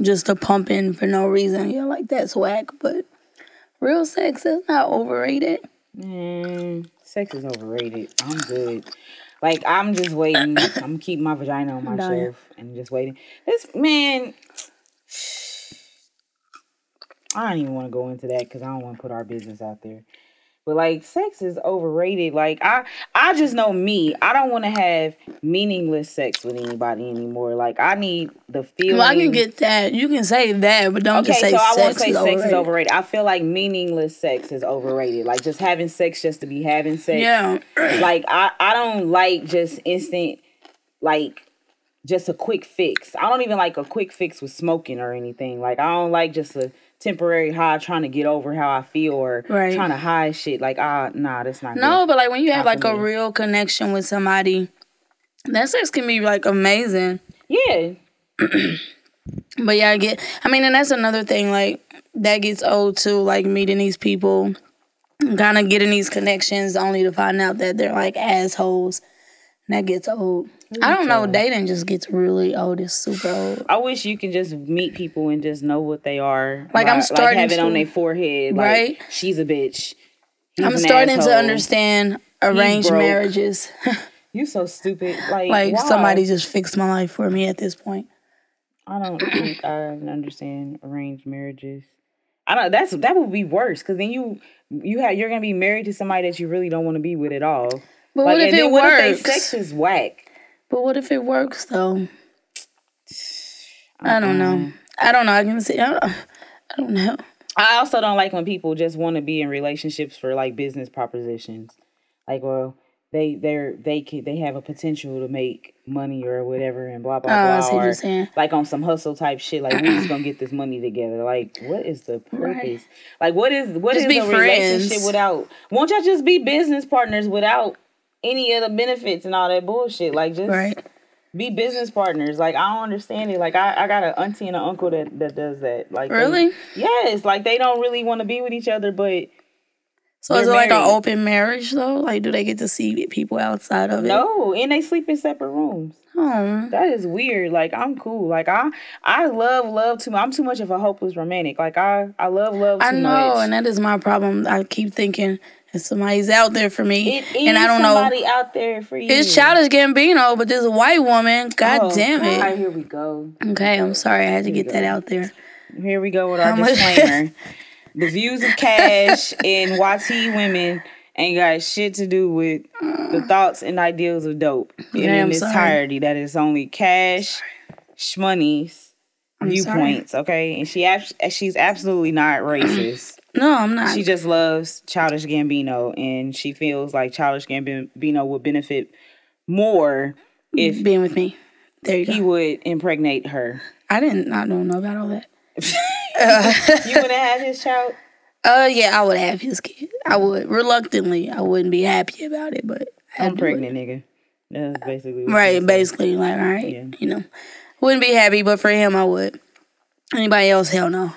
just a pumping for no reason. Yeah, like that's whack. But real sex is not overrated. Mm, sex is overrated. I'm good. Like I'm just waiting. I'm keeping my vagina on my shelf and just waiting. This man. I don't even want to go into that because I don't want to put our business out there. But like sex is overrated. Like I I just know me. I don't want to have meaningless sex with anybody anymore. Like I need the feeling. Well, I can get that. You can say that, but don't okay, just say Okay, so I won't say is sex overrated. is overrated. I feel like meaningless sex is overrated. Like just having sex just to be having sex. Yeah. like I I don't like just instant like just a quick fix. I don't even like a quick fix with smoking or anything. Like I don't like just a temporary high trying to get over how I feel or right. trying to hide shit. Like, ah, nah, that's not No, good. but like when you have not like a real connection with somebody, that sex can be like amazing. Yeah. but yeah, I get I mean, and that's another thing, like that gets old too, like meeting these people, kind of getting these connections only to find out that they're like assholes. And that gets old. I don't know. Dating just gets really old. It's super old. I wish you could just meet people and just know what they are. Like, I'm starting like have to, it on their forehead. Like, right? She's a bitch. He's I'm starting asshole. to understand arranged marriages. you so stupid. Like, like somebody just fixed my life for me at this point. I don't think I understand arranged marriages. I don't. That's that would be worse because then you you have you're gonna be married to somebody that you really don't want to be with at all. But like, what if it works? What if sex is whack? But what if it works though? I don't know. I don't know. I can see. I don't, I don't know. I also don't like when people just want to be in relationships for like business propositions. Like, well, they they're they can they have a potential to make money or whatever and blah blah oh, blah. or saying. like on some hustle type shit. Like we're just gonna get this money together. Like, what is the purpose? Right. Like, what is what just is a relationship without? Won't y'all just be business partners without any of the benefits and all that bullshit. Like just right. be business partners. Like I don't understand it. Like I, I got an auntie and an uncle that, that does that. Like Really? They, yes. Like they don't really want to be with each other, but so is it married. like an open marriage though? Like do they get to see people outside of it? No, and they sleep in separate rooms. Oh. That is weird. Like I'm cool. Like I I love love too much. I'm too much of a hopeless romantic. Like I I love love I know, much. and that is my problem. I keep thinking somebody's out there for me. and I don't know somebody out there for you. It's childish Gambino, but this white woman, god oh, damn it. God, here we go. Okay, I'm sorry I had to get that out there. Here we go with our disclaimer. the views of Kash and YT women ain't got shit to do with the uh. thoughts and ideals of dope yeah, in its entirety. That is only Kash, shmoney's viewpoints, sorry. okay? And she she's absolutely not racist. No, I'm not. She just loves Childish Gambino, and she feels like Childish Gambino would benefit more if being with me. There you go. he go. would impregnate her. I didn't I don't know, about all that. you would have his child. Uh, yeah, I would have his kid. I would reluctantly. I wouldn't be happy about it, but I'm pregnant, nigga. That's basically right. Basically, like, all right, yeah. you know, wouldn't be happy, but for him, I would. Anybody else, hell no.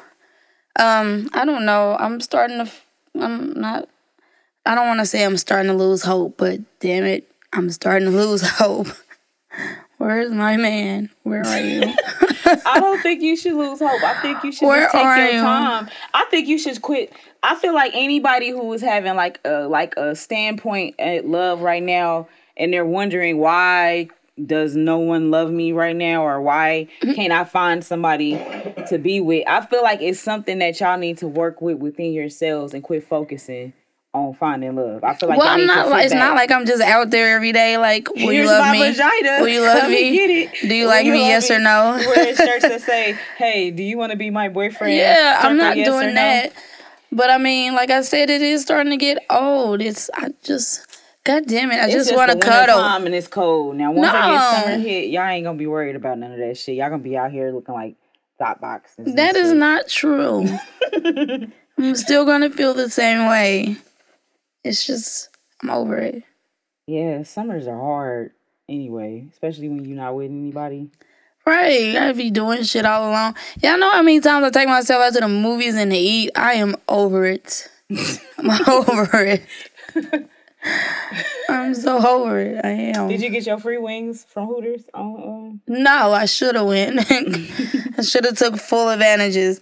Um, I don't know. I'm starting to. I'm not. I don't want to say I'm starting to lose hope, but damn it, I'm starting to lose hope. Where's my man? Where are you? I don't think you should lose hope. I think you should Where just take your you? time. I think you should quit. I feel like anybody who is having like a like a standpoint at love right now and they're wondering why does no one love me right now or why mm-hmm. can't I find somebody to be with? I feel like it's something that y'all need to work with within yourselves and quit focusing on finding love. I feel like well, I'm not. Like, It's back. not like I'm just out there every day. Like, will Here's you love me? Vagina. Will you love me? Get it. Do you will like you me? Yes me? or no? Wear shirts that say, "Hey, do you want to be my boyfriend?" Yeah, I'm not yes doing that. No? But I mean, like I said, it is starting to get old. It's I just. God damn it! I it's just, want to cuddle. Time and it's cold now. Once no. I get summer hit, y'all ain't gonna be worried about none of that shit. Y'all gonna be out here looking like thought boxes. That is not true. I'm still gonna feel the same way it's just I'm over it. Yeah, summers are hard anyway, especially when you're not with anybody. Right, I be doing shit all alone. Y'all know how many times I take myself out to the movies and to eat. I am over it. I'm over it. I'm so over it. I am. Did you get your free wings from Hooters? Um, no, I should have went. I should have took full advantages.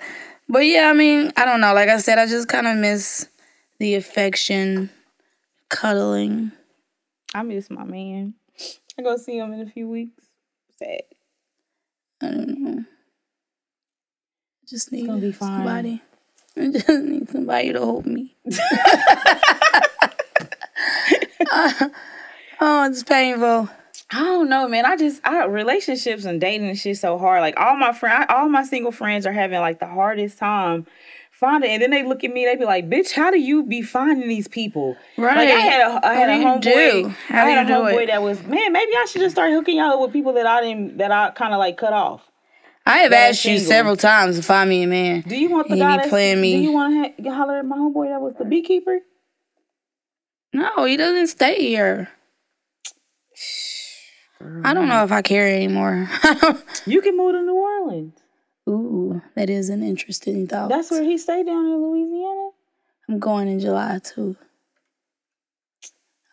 But yeah, I mean, I don't know. Like I said, I just kind of miss the affection, cuddling. I miss my man. I go see him in a few weeks. Sad. I don't know. Just need somebody. I just need somebody to hold me. uh, oh, it's painful. I don't know, man. I just I relationships and dating and shit so hard. Like all my friend, all my single friends are having like the hardest time finding. And then they look at me, they be like, bitch, how do you be finding these people? Right. Like I had a I had a homeboy. I had a homeboy that was, man, maybe I should just start hooking y'all with people that I didn't that I kinda like cut off. I have asked you several times to find me a man. Do you want the guy that's playing me? Do you want to ha- holler at my homeboy that was the beekeeper? No, he doesn't stay here. I don't know if I care anymore. you can move to New Orleans. Ooh, that is an interesting thought. That's where he stayed down in Louisiana. I'm going in July too.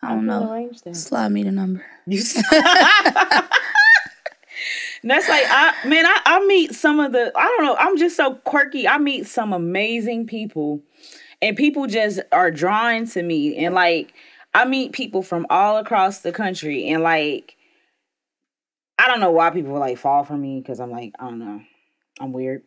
I don't know. Slide me the number. You. That's like I man, I, I meet some of the I don't know, I'm just so quirky. I meet some amazing people and people just are drawn to me and like I meet people from all across the country and like I don't know why people like fall for me because I'm like, I don't know. I'm weird.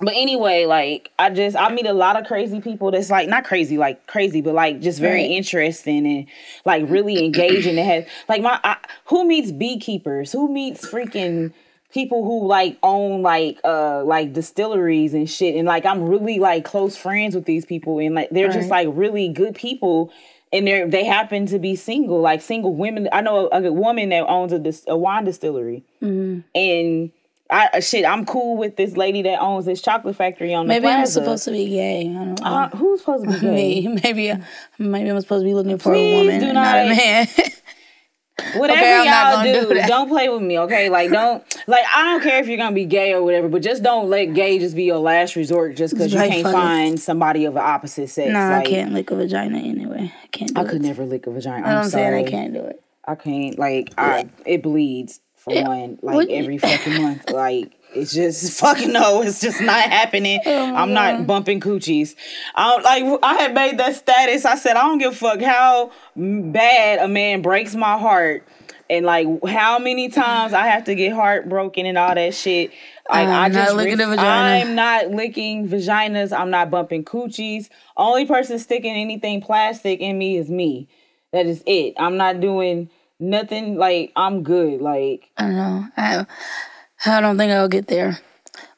But anyway, like I just I meet a lot of crazy people that's like not crazy like crazy, but like just very right. interesting and like really engaging. and have like my I, who meets beekeepers? Who meets freaking people who like own like uh like distilleries and shit and like I'm really like close friends with these people and like they're right. just like really good people and they they happen to be single like single women I know a, a woman that owns a, a wine distillery mm-hmm. and I uh, shit, I'm cool with this lady that owns this chocolate factory on the maybe. I'm supposed to be gay. I don't know. Uh, who's supposed to be gay? Me. Maybe, uh, maybe I'm supposed to be looking for Please a woman, do not, not a man. Whatever okay, y'all do, do not play with me, okay? Like, don't like. I don't care if you're gonna be gay or whatever, but just don't let gay just be your last resort just because you can't funny. find somebody of the opposite sex. No, like, I can't lick a vagina anyway. I can't. I it. could never lick a vagina. I'm, I'm saying I can't do it. I can't. Like, I it bleeds for one. Like every fucking month. Like it's just fucking no, it's just not happening. Oh I'm God. not bumping coochies. I like I had made that status. I said I don't give a fuck how bad a man breaks my heart and like how many times I have to get heartbroken and all that shit. Like I'm I just vagina. I'm not licking vaginas. I'm not bumping coochies. Only person sticking anything plastic in me is me. That is it. I'm not doing nothing like I'm good. Like I don't know. I I don't think I'll get there.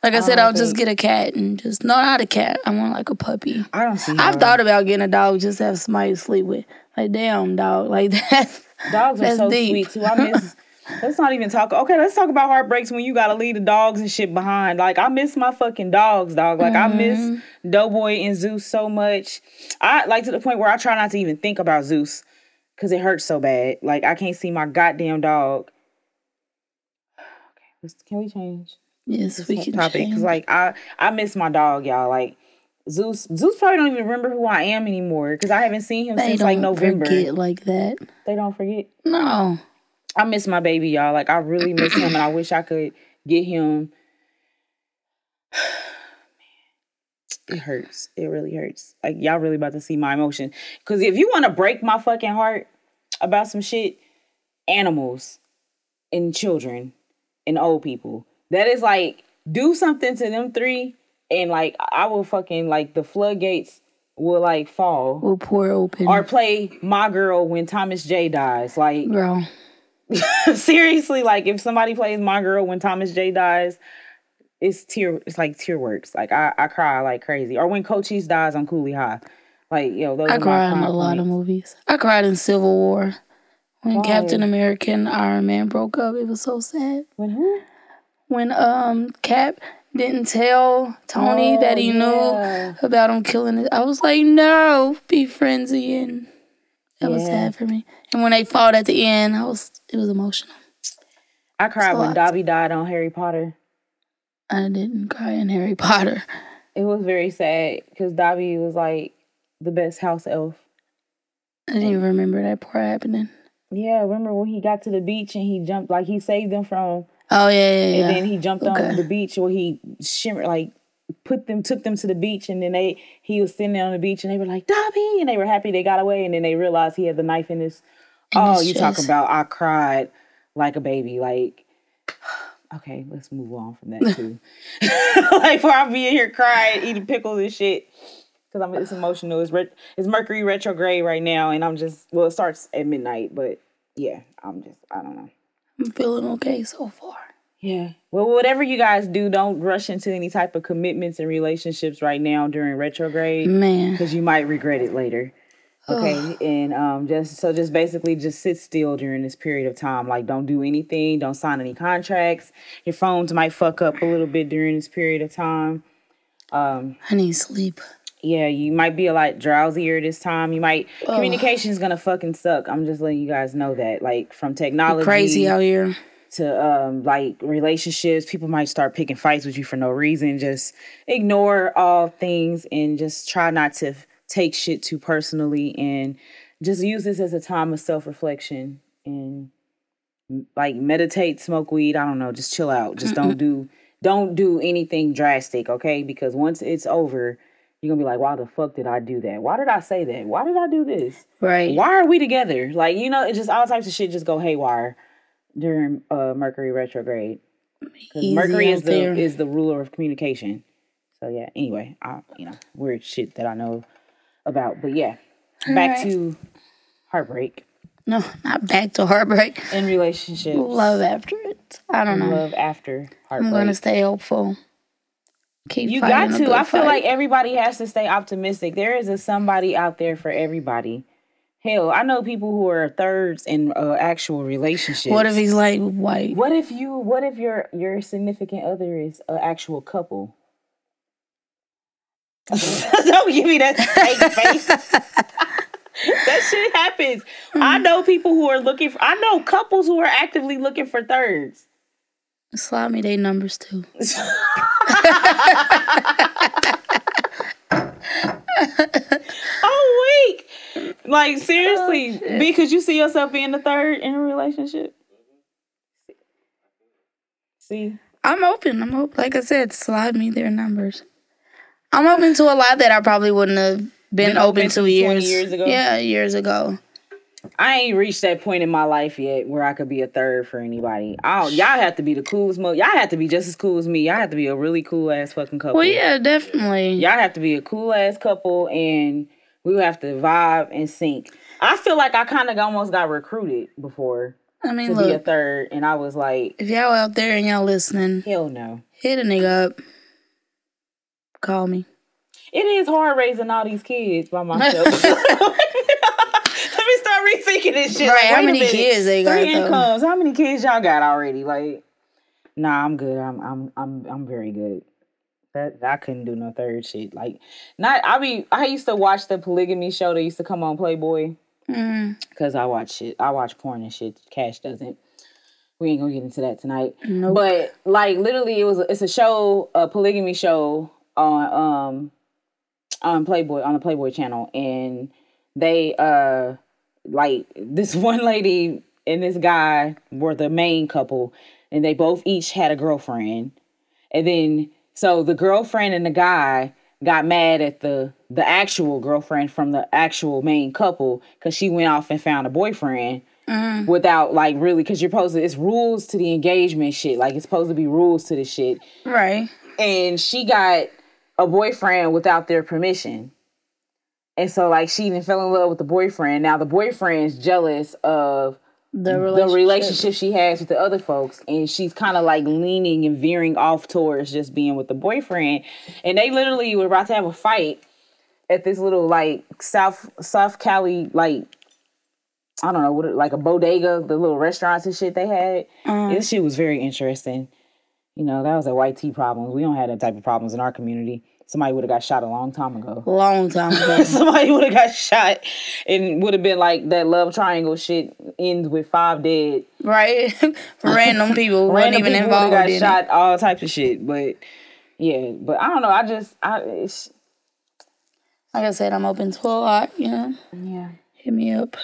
Like I, I said, I'll think... just get a cat and just no, not a cat. I want like a puppy. I don't see. I've thought about getting a dog just to have somebody to sleep with. Like damn dog, like that. Dogs are so deep. sweet too. I miss. let's not even talk. Okay, let's talk about heartbreaks when you gotta leave the dogs and shit behind. Like I miss my fucking dogs, dog. Like mm-hmm. I miss mm-hmm. Doughboy and Zeus so much. I like to the point where I try not to even think about Zeus because it hurts so bad. Like I can't see my goddamn dog can we change? Yes, we can topic because like I I miss my dog, y'all. Like Zeus Zeus probably don't even remember who I am anymore because I haven't seen him they since like November. Forget like that. They don't forget. No. I miss my baby, y'all. Like I really miss him, and I wish I could get him. Man. It hurts. It really hurts. Like y'all really about to see my emotion. Cause if you want to break my fucking heart about some shit, animals and children and old people. That is like do something to them three and like I will fucking like the floodgates will like fall. Will pour open. Or play My Girl when Thomas J dies. Like Girl. seriously, like if somebody plays My Girl when Thomas J dies, it's tear it's like tear works. Like I, I cry like crazy. Or when Cochise dies on Cooley High. Like, yo, those I cried in a lot of movies. I cried in Civil War. When Why? Captain America and Iron Man broke up, it was so sad. When who? When um Cap didn't tell Tony oh, that he yeah. knew about him killing it. I was like, no, be friends again. That yeah. was sad for me. And when they fought at the end, I was it was emotional. I cried when Dobby died on Harry Potter. I didn't cry in Harry Potter. It was very sad because Dobby was like the best house elf. I didn't even remember that part happening. Yeah, remember when he got to the beach and he jumped like he saved them from Oh yeah, yeah, yeah. And then he jumped okay. on the beach where he shimmered like put them took them to the beach and then they he was sitting there on the beach and they were like Dobby and they were happy they got away and then they realized he had the knife in his in oh you talk about I cried like a baby like okay, let's move on from that too. like, before I be in here crying, eating pickles and shit, because I'm it's emotional. It's re- it's Mercury retrograde right now, and I'm just well, it starts at midnight, but yeah, I'm just I don't know. I'm feeling okay so far. Yeah. Well, whatever you guys do, don't rush into any type of commitments and relationships right now during retrograde, man, because you might regret it later. Okay, and um, just so just basically just sit still during this period of time. Like, don't do anything. Don't sign any contracts. Your phones might fuck up a little bit during this period of time. Um, I need sleep. Yeah, you might be a lot drowsier this time. You might communication is gonna fucking suck. I'm just letting you guys know that. Like from technology, crazy out here. to um like relationships people might start picking fights with you for no reason. Just ignore all things and just try not to take shit too personally and just use this as a time of self-reflection and like meditate smoke weed. I don't know. Just chill out. Just don't do don't do anything drastic okay? Because once it's over you're gonna be like why the fuck did i do that why did i say that why did i do this right why are we together like you know it's just all types of shit just go haywire during uh mercury retrograde because mercury is the there. is the ruler of communication so yeah anyway i you know weird shit that i know about. But yeah, back right. to heartbreak. No, not back to heartbreak. In relationships. Love after it. I don't know. Love after heartbreak. I'm gonna stay hopeful. Keep you got to. I feel fight. like everybody has to stay optimistic. There is a somebody out there for everybody. Hell, I know people who are thirds in uh, actual relationships. What if he's like white? What if you? What if your your significant other is an actual couple? Don't give me that fake face. that shit happens. Mm. I know people who are looking for. I know couples who are actively looking for thirds. Slide me their numbers too. oh week. Like seriously, oh, because you see yourself being the third in a relationship. See, I'm open. I'm open. Like I said, slide me their numbers. I'm open to a lot that I probably wouldn't have been, been open, open, to years. years ago. Yeah, years ago. I ain't reached that point in my life yet where I could be a third for anybody. Oh, y'all have to be the coolest. Mo- y'all have to be just as cool as me. Y'all have to be a really cool ass fucking couple. Well, yeah, definitely. Y'all have to be a cool ass couple, and we have to vibe and sync. I feel like I kind of almost got recruited before. I mean, to look, be a third, and I was like, if y'all out there and y'all listening, hell no, hit a nigga up. Call me. It is hard raising all these kids by myself. Let me start rethinking this shit. Right? Like, how many kids they got? Three incomes. How many kids y'all got already? Like, nah, I'm good. I'm I'm I'm I'm very good. That I couldn't do no third shit. Like, not I mean, I used to watch the polygamy show that used to come on Playboy. Mm. Cause I watch shit. I watch porn and shit. Kash doesn't we ain't gonna get into that tonight. Nope. But like literally, it was it's a show, a polygamy show on um on Playboy on the Playboy channel, and they uh like this one lady and this guy were the main couple, and they both each had a girlfriend, and then so the girlfriend and the guy got mad at the the actual girlfriend from the actual main couple because she went off and found a boyfriend mm. without like really because you're supposed to it's rules to the engagement shit. Like it's supposed to be rules to the shit. Right. And she got a boyfriend without their permission and so like she even fell in love with the boyfriend. Now the boyfriend's jealous of the relationship. the relationship. she has with the other folks. And she's kind of like leaning and veering off towards just being with the boyfriend. And they literally were about to have a fight at this little like south south cali like i don't know what like a bodega the little restaurants and shit they had. Mm. this shit was very interesting. You know that was a white tea problem we don't have that type of problems in our community somebody would have got shot a long time ago. Long time ago. somebody would have got shot and would have been like that love triangle shit ends with five dead. Right. Random people Random even people involved. Got shot, it. all types of shit. But yeah, but I don't know. I just I it's like I said, I'm open to a lot, you know. Yeah. Hit me up.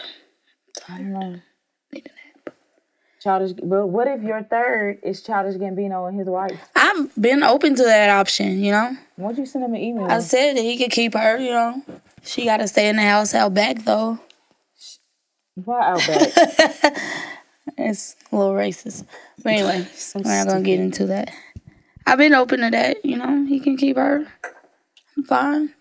I don't know. Need Childish, but what if your third is Childish Gambino and his wife? I've been open to that option, you know. Why'd you send him an email? I said that he could keep her, you know. She got to stay in the house out back, though. Why out back? it's a little racist. But anyway, so we're not going to get into that. I've been open to that, you know. He can keep her. I'm fine.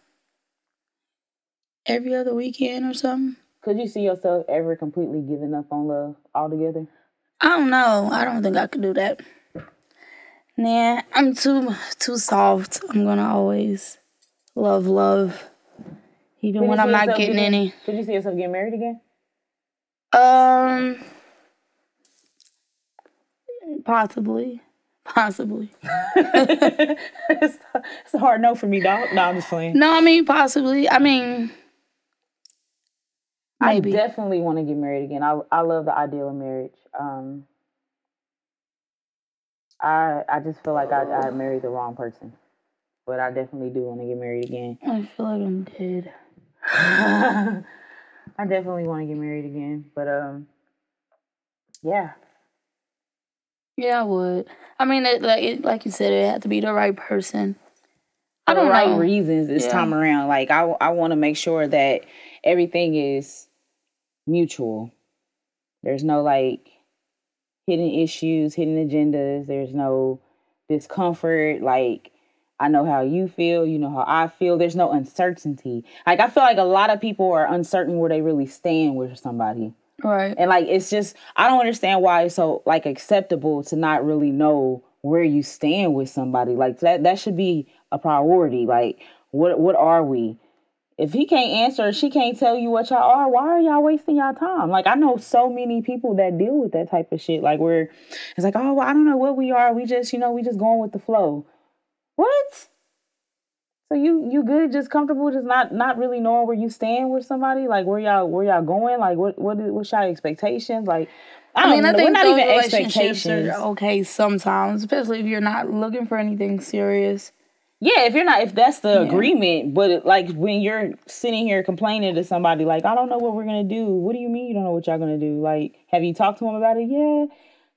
Every other weekend or something. Could you see yourself ever completely giving up on love altogether? I don't know. I don't think I could do that. Nah, I'm too too soft. I'm gonna always love love, even when I'm not getting, getting any. Could you see yourself getting married again? Um, possibly, possibly. it's, it's a hard no for me, dog. No, I'm just playing. No, I mean possibly. I mean, maybe. I definitely want to get married again. I I love the idea of marriage. Um, I I just feel like I, I married the wrong person, but I definitely do want to get married again. I feel like I'm dead. I definitely want to get married again, but um, yeah. Yeah, I would. I mean, it, like it, like you said, it had to be the right person. I don't the right know. reasons this yeah. time around. Like I I want to make sure that everything is mutual. There's no like hidden issues, hidden agendas. There's no discomfort. Like, I know how you feel, you know how I feel. There's no uncertainty. Like, I feel like a lot of people are uncertain where they really stand with somebody. Right. And like, it's just, I don't understand why it's so like acceptable to not really know where you stand with somebody. Like, that, that should be a priority. Like, what, what are we? If he can't answer, she can't tell you what y'all are, why are y'all wasting y'all time? Like I know so many people that deal with that type of shit. Like where it's like, oh, well, I don't know what we are. We just, you know, we just going with the flow. What? So you you good, just comfortable, just not not really knowing where you stand with somebody, like where y'all where y'all going, like what what what's y'all expectations, like. I, I mean, I think not even expectations are okay sometimes, especially if you're not looking for anything serious. Yeah, if you're not, if that's the yeah. agreement, but like when you're sitting here complaining to somebody, like, I don't know what we're gonna do. What do you mean you don't know what y'all gonna do? Like, have you talked to him about it? Yeah,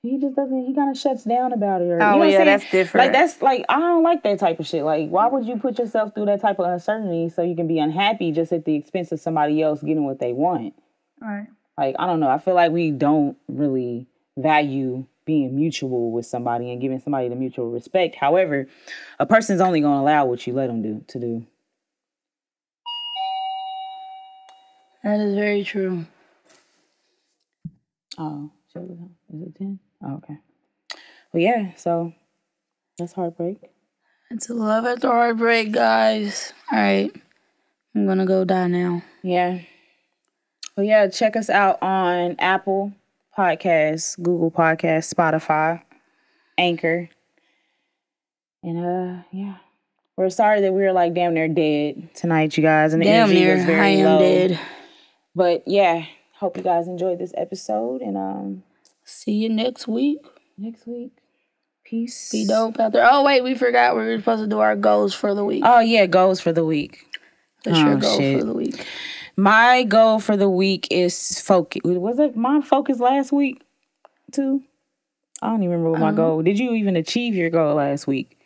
he just doesn't. He kind of shuts down about it. Or, oh you know yeah, that's different. Like that's like I don't like that type of shit. Like, why would you put yourself through that type of uncertainty so you can be unhappy just at the expense of somebody else getting what they want? Right. Like I don't know. I feel like we don't really value being mutual with somebody and giving somebody the mutual respect. However, a person's only going to allow what you let them do to do. That is very true. Oh, is it 10? Oh, okay. Well, yeah, so that's heartbreak. It's a love after heartbreak, guys. All right. I'm going to go die now. Yeah. Well, yeah, check us out on Apple, Podcasts, Google Podcasts, Spotify, Anchor. And uh yeah. We're sorry that we were like damn near dead tonight, you guys. And the damn energy near, was very I am low. dead. But yeah, hope you guys enjoyed this episode and um see you next week. Next week. Peace. Be dope out there. Oh wait, we forgot we were supposed to do our goals for the week. Oh yeah, goals for the week. That's oh, your goal shit. for the week? My goal for the week is focus. Was it my focus last week too? I don't even remember what my um, goal. Did you even achieve your goal last week?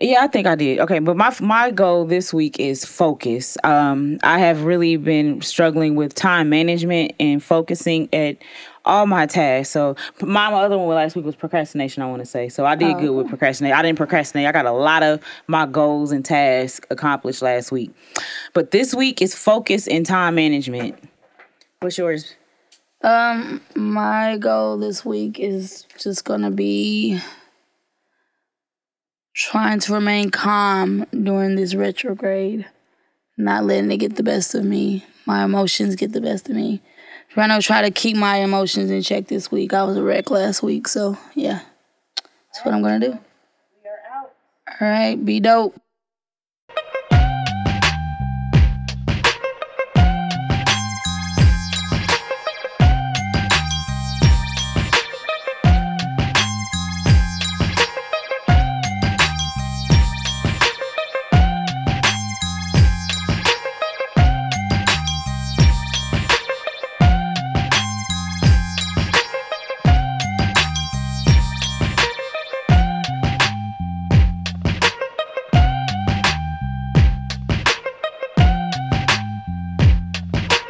Yeah, I think I did. Okay, but my my goal this week is focus. Um, I have really been struggling with time management and focusing at all my tasks. So my, my other one last week was procrastination. I want to say so. I did oh. good with procrastinate. I didn't procrastinate. I got a lot of my goals and tasks accomplished last week. But this week is focus and time management. What's yours? Um, my goal this week is just gonna be trying to remain calm during this retrograde, not letting it get the best of me. My emotions get the best of me. Trying to try to keep my emotions in check this week. I was a wreck last week, so yeah, that's what I'm gonna do. All right, be dope.